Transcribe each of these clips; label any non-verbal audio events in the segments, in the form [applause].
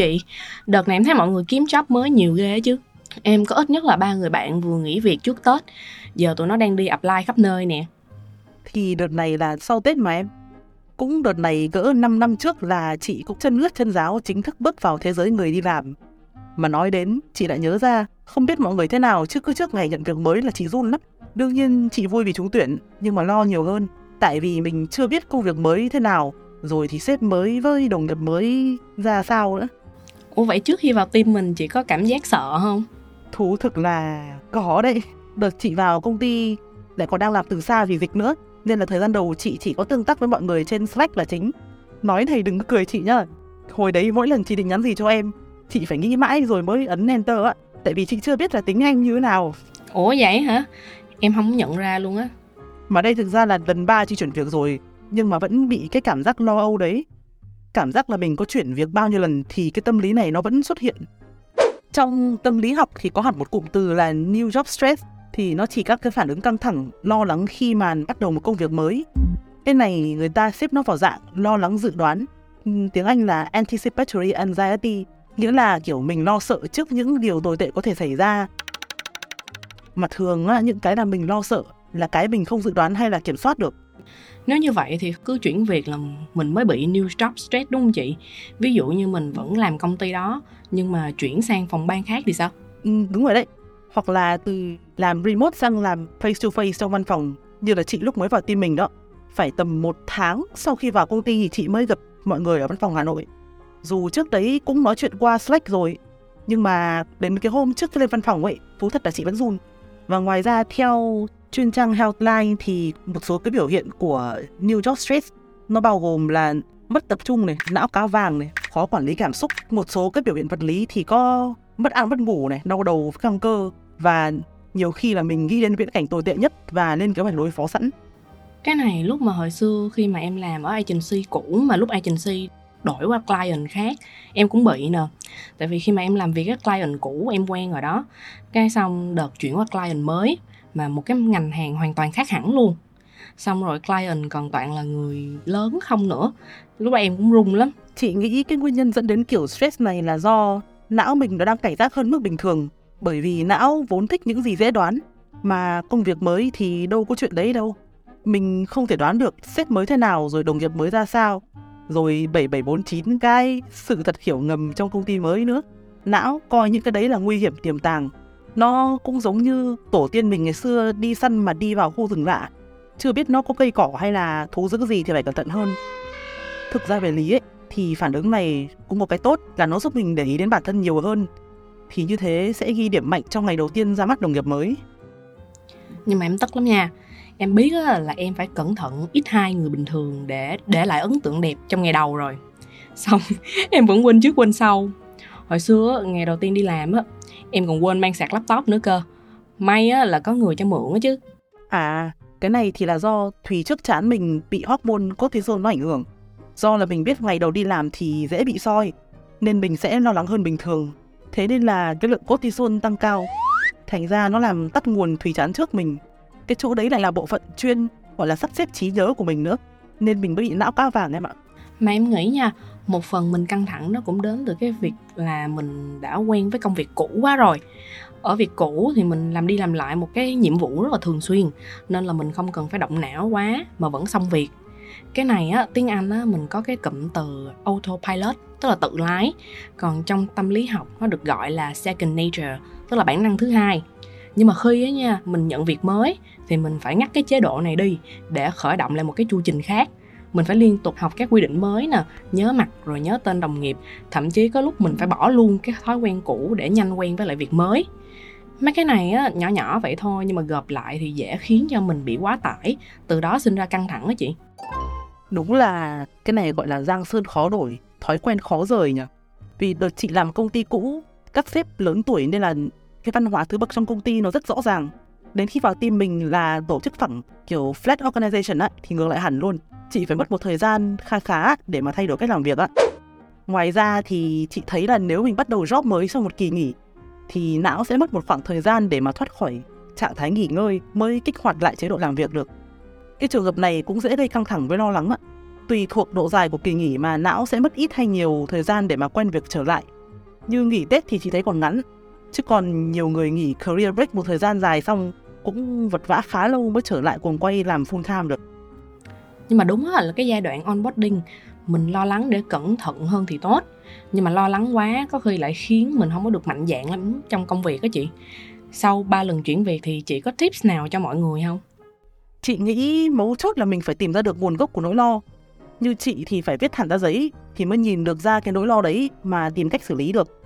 Chị, đợt này em thấy mọi người kiếm job mới nhiều ghê chứ. Em có ít nhất là ba người bạn vừa nghỉ việc trước Tết. Giờ tụi nó đang đi apply khắp nơi nè. Thì đợt này là sau Tết mà em. Cũng đợt này cỡ 5 năm trước là chị cũng chân ướt chân giáo chính thức bước vào thế giới người đi làm. Mà nói đến, chị lại nhớ ra, không biết mọi người thế nào chứ cứ trước ngày nhận việc mới là chị run lắm. Đương nhiên chị vui vì trúng tuyển, nhưng mà lo nhiều hơn. Tại vì mình chưa biết công việc mới thế nào, rồi thì sếp mới với đồng nghiệp mới ra sao nữa. Ủa vậy trước khi vào team mình chị có cảm giác sợ không? Thú thực là có đấy. Đợt chị vào công ty lại còn đang làm từ xa vì dịch nữa. Nên là thời gian đầu chị chỉ có tương tác với mọi người trên Slack là chính. Nói này đừng có cười chị nhá. Hồi đấy mỗi lần chị định nhắn gì cho em, chị phải nghĩ mãi rồi mới ấn enter á. Tại vì chị chưa biết là tính anh như thế nào. Ủa vậy hả? Em không nhận ra luôn á. Mà đây thực ra là lần ba chị chuyển việc rồi, nhưng mà vẫn bị cái cảm giác lo âu đấy. Cảm giác là mình có chuyển việc bao nhiêu lần thì cái tâm lý này nó vẫn xuất hiện. Trong tâm lý học thì có hẳn một cụm từ là new job stress thì nó chỉ các cái phản ứng căng thẳng, lo lắng khi mà bắt đầu một công việc mới. Cái này người ta xếp nó vào dạng lo lắng dự đoán. Ừ, tiếng Anh là anticipatory anxiety, nghĩa là kiểu mình lo sợ trước những điều tồi tệ có thể xảy ra. Mà thường á, những cái là mình lo sợ là cái mình không dự đoán hay là kiểm soát được. Nếu như vậy thì cứ chuyển việc là mình mới bị new job stress đúng không chị? Ví dụ như mình vẫn làm công ty đó nhưng mà chuyển sang phòng ban khác thì sao? Ừ, đúng rồi đấy. Hoặc là từ làm remote sang làm face to face trong văn phòng như là chị lúc mới vào team mình đó. Phải tầm một tháng sau khi vào công ty thì chị mới gặp mọi người ở văn phòng Hà Nội. Dù trước đấy cũng nói chuyện qua Slack rồi, nhưng mà đến cái hôm trước khi lên văn phòng ấy, thú thật là chị vẫn run. Và ngoài ra theo chuyên trang Healthline thì một số cái biểu hiện của New York Stress nó bao gồm là mất tập trung này, não cá vàng này, khó quản lý cảm xúc. Một số cái biểu hiện vật lý thì có mất ăn mất ngủ này, đau đầu, căng cơ và nhiều khi là mình nghĩ đến viễn cảnh tồi tệ nhất và lên kế hoạch đối phó sẵn. Cái này lúc mà hồi xưa khi mà em làm ở agency cũ mà lúc agency đổi qua client khác em cũng bị nè tại vì khi mà em làm việc với client cũ em quen rồi đó cái xong đợt chuyển qua client mới mà một cái ngành hàng hoàn toàn khác hẳn luôn. Xong rồi client còn toàn là người lớn không nữa. Lúc đó em cũng run lắm. Chị nghĩ cái nguyên nhân dẫn đến kiểu stress này là do não mình nó đang cảnh giác hơn mức bình thường. Bởi vì não vốn thích những gì dễ đoán, mà công việc mới thì đâu có chuyện đấy đâu. Mình không thể đoán được sếp mới thế nào, rồi đồng nghiệp mới ra sao, rồi 7749 cái sự thật hiểu ngầm trong công ty mới nữa. Não coi những cái đấy là nguy hiểm tiềm tàng nó cũng giống như tổ tiên mình ngày xưa đi săn mà đi vào khu rừng lạ. Chưa biết nó có cây cỏ hay là thú dữ gì thì phải cẩn thận hơn. Thực ra về lý ấy, thì phản ứng này cũng một cái tốt là nó giúp mình để ý đến bản thân nhiều hơn. Thì như thế sẽ ghi điểm mạnh trong ngày đầu tiên ra mắt đồng nghiệp mới. Nhưng mà em tức lắm nha. Em biết là em phải cẩn thận ít hai người bình thường để để lại ấn tượng đẹp trong ngày đầu rồi. [laughs] Xong, em vẫn quên trước quên sau. Hồi xưa ngày đầu tiên đi làm á em còn quên mang sạc laptop nữa cơ. May á, là có người cho mượn á chứ. À cái này thì là do thùy trước chán mình bị hormone cortisol nó ảnh hưởng. Do là mình biết ngày đầu đi làm thì dễ bị soi nên mình sẽ lo lắng hơn bình thường. Thế nên là cái lượng cortisol tăng cao. Thành ra nó làm tắt nguồn thùy chán trước mình. Cái chỗ đấy lại là bộ phận chuyên gọi là sắp xếp trí nhớ của mình nữa. Nên mình mới bị não cá vàng em ạ. Mà em nghĩ nha một phần mình căng thẳng nó cũng đến từ cái việc là mình đã quen với công việc cũ quá rồi. Ở việc cũ thì mình làm đi làm lại một cái nhiệm vụ rất là thường xuyên, nên là mình không cần phải động não quá mà vẫn xong việc. Cái này á, tiếng anh á, mình có cái cụm từ autopilot, tức là tự lái. Còn trong tâm lý học, nó được gọi là second nature, tức là bản năng thứ hai. Nhưng mà khi á nha, mình nhận việc mới, thì mình phải ngắt cái chế độ này đi để khởi động lại một cái chu trình khác mình phải liên tục học các quy định mới nè nhớ mặt rồi nhớ tên đồng nghiệp thậm chí có lúc mình phải bỏ luôn cái thói quen cũ để nhanh quen với lại việc mới mấy cái này á nhỏ nhỏ vậy thôi nhưng mà gộp lại thì dễ khiến cho mình bị quá tải từ đó sinh ra căng thẳng đó chị đúng là cái này gọi là giang sơn khó đổi thói quen khó rời nhỉ. Vì đợt chị làm công ty cũ, các sếp lớn tuổi nên là cái văn hóa thứ bậc trong công ty nó rất rõ ràng. Đến khi vào team mình là tổ chức phẳng kiểu flat organization á, thì ngược lại hẳn luôn. Chị phải mất một thời gian khá khá để mà thay đổi cách làm việc á. Ngoài ra thì chị thấy là nếu mình bắt đầu job mới sau một kỳ nghỉ thì não sẽ mất một khoảng thời gian để mà thoát khỏi trạng thái nghỉ ngơi mới kích hoạt lại chế độ làm việc được. Cái trường hợp này cũng dễ gây căng thẳng với lo lắng ạ. Tùy thuộc độ dài của kỳ nghỉ mà não sẽ mất ít hay nhiều thời gian để mà quen việc trở lại. Như nghỉ Tết thì chị thấy còn ngắn, chứ còn nhiều người nghỉ career break một thời gian dài xong cũng vật vã khá lâu mới trở lại cuồng quay làm full time được. Nhưng mà đúng là cái giai đoạn onboarding mình lo lắng để cẩn thận hơn thì tốt. Nhưng mà lo lắng quá có khi lại khiến mình không có được mạnh dạn lắm trong công việc đó chị. Sau ba lần chuyển việc thì chị có tips nào cho mọi người không? Chị nghĩ mấu chốt là mình phải tìm ra được nguồn gốc của nỗi lo. Như chị thì phải viết thẳng ra giấy thì mới nhìn được ra cái nỗi lo đấy mà tìm cách xử lý được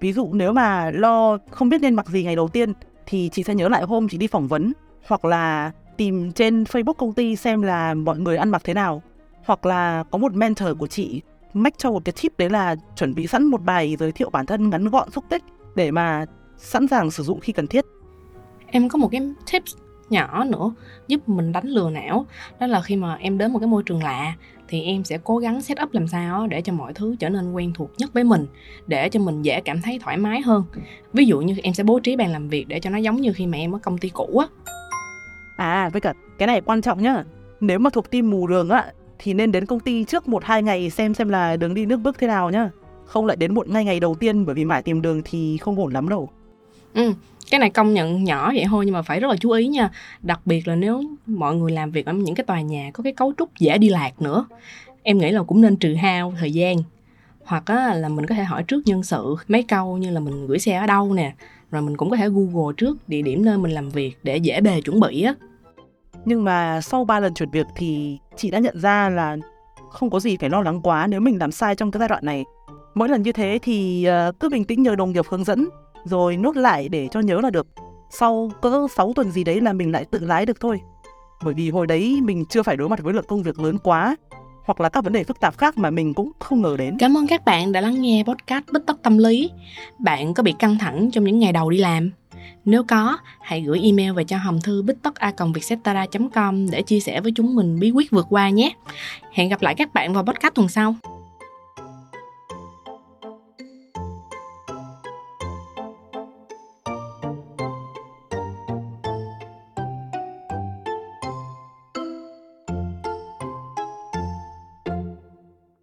ví dụ nếu mà lo không biết nên mặc gì ngày đầu tiên, thì chị sẽ nhớ lại hôm chị đi phỏng vấn, hoặc là tìm trên facebook công ty xem là mọi người ăn mặc thế nào. Hoặc là có một mentor của chị mách cho một cái tip đấy là chuẩn bị sẵn một bài giới thiệu bản thân ngắn gọn, xúc tích để mà sẵn sàng sử dụng khi cần thiết. Em có một cái tips nhỏ nữa giúp mình đánh lừa não, đó là khi mà em đến một cái môi trường lạ thì em sẽ cố gắng set up làm sao để cho mọi thứ trở nên quen thuộc nhất với mình để cho mình dễ cảm thấy thoải mái hơn. Ví dụ như em sẽ bố trí bàn làm việc để cho nó giống như khi mà em ở công ty cũ á. À với cả cái này quan trọng nhá. Nếu mà thuộc team mù đường á thì nên đến công ty trước một hai ngày xem xem là đường đi nước bước thế nào nhá. Không lại đến muộn ngay ngày đầu tiên bởi vì mãi tìm đường thì không ổn lắm đâu. Ừ cái này công nhận nhỏ vậy thôi nhưng mà phải rất là chú ý nha. Đặc biệt là nếu mọi người làm việc ở những cái tòa nhà có cái cấu trúc dễ đi lạc nữa em nghĩ là cũng nên trừ hao thời gian. Hoặc á, là mình có thể hỏi trước nhân sự mấy câu như là mình gửi xe ở đâu nè rồi mình cũng có thể google trước địa điểm nơi mình làm việc để dễ bề chuẩn bị á. Nhưng mà sau 3 lần chuyển việc thì chị đã nhận ra là không có gì phải lo lắng quá nếu mình làm sai trong cái giai đoạn này. Mỗi lần như thế thì ờ, cứ bình tĩnh nhờ đồng nghiệp hướng dẫn rồi nốt lại để cho nhớ là được. Sau cỡ 6 tuần gì đấy là mình lại tự lái được thôi. Bởi vì hồi đấy mình chưa phải đối mặt với lượng công việc lớn quá hoặc là các vấn đề phức tạp khác mà mình cũng không ngờ đến. Cảm ơn các bạn đã lắng nghe podcast Bích Tất Tâm Lý. Bạn có bị căng thẳng trong những ngày đầu đi làm? Nếu có, hãy gửi email về cho hòm thư bích tất a com để chia sẻ với chúng mình bí quyết vượt qua nhé. Hẹn gặp lại các bạn vào podcast tuần sau.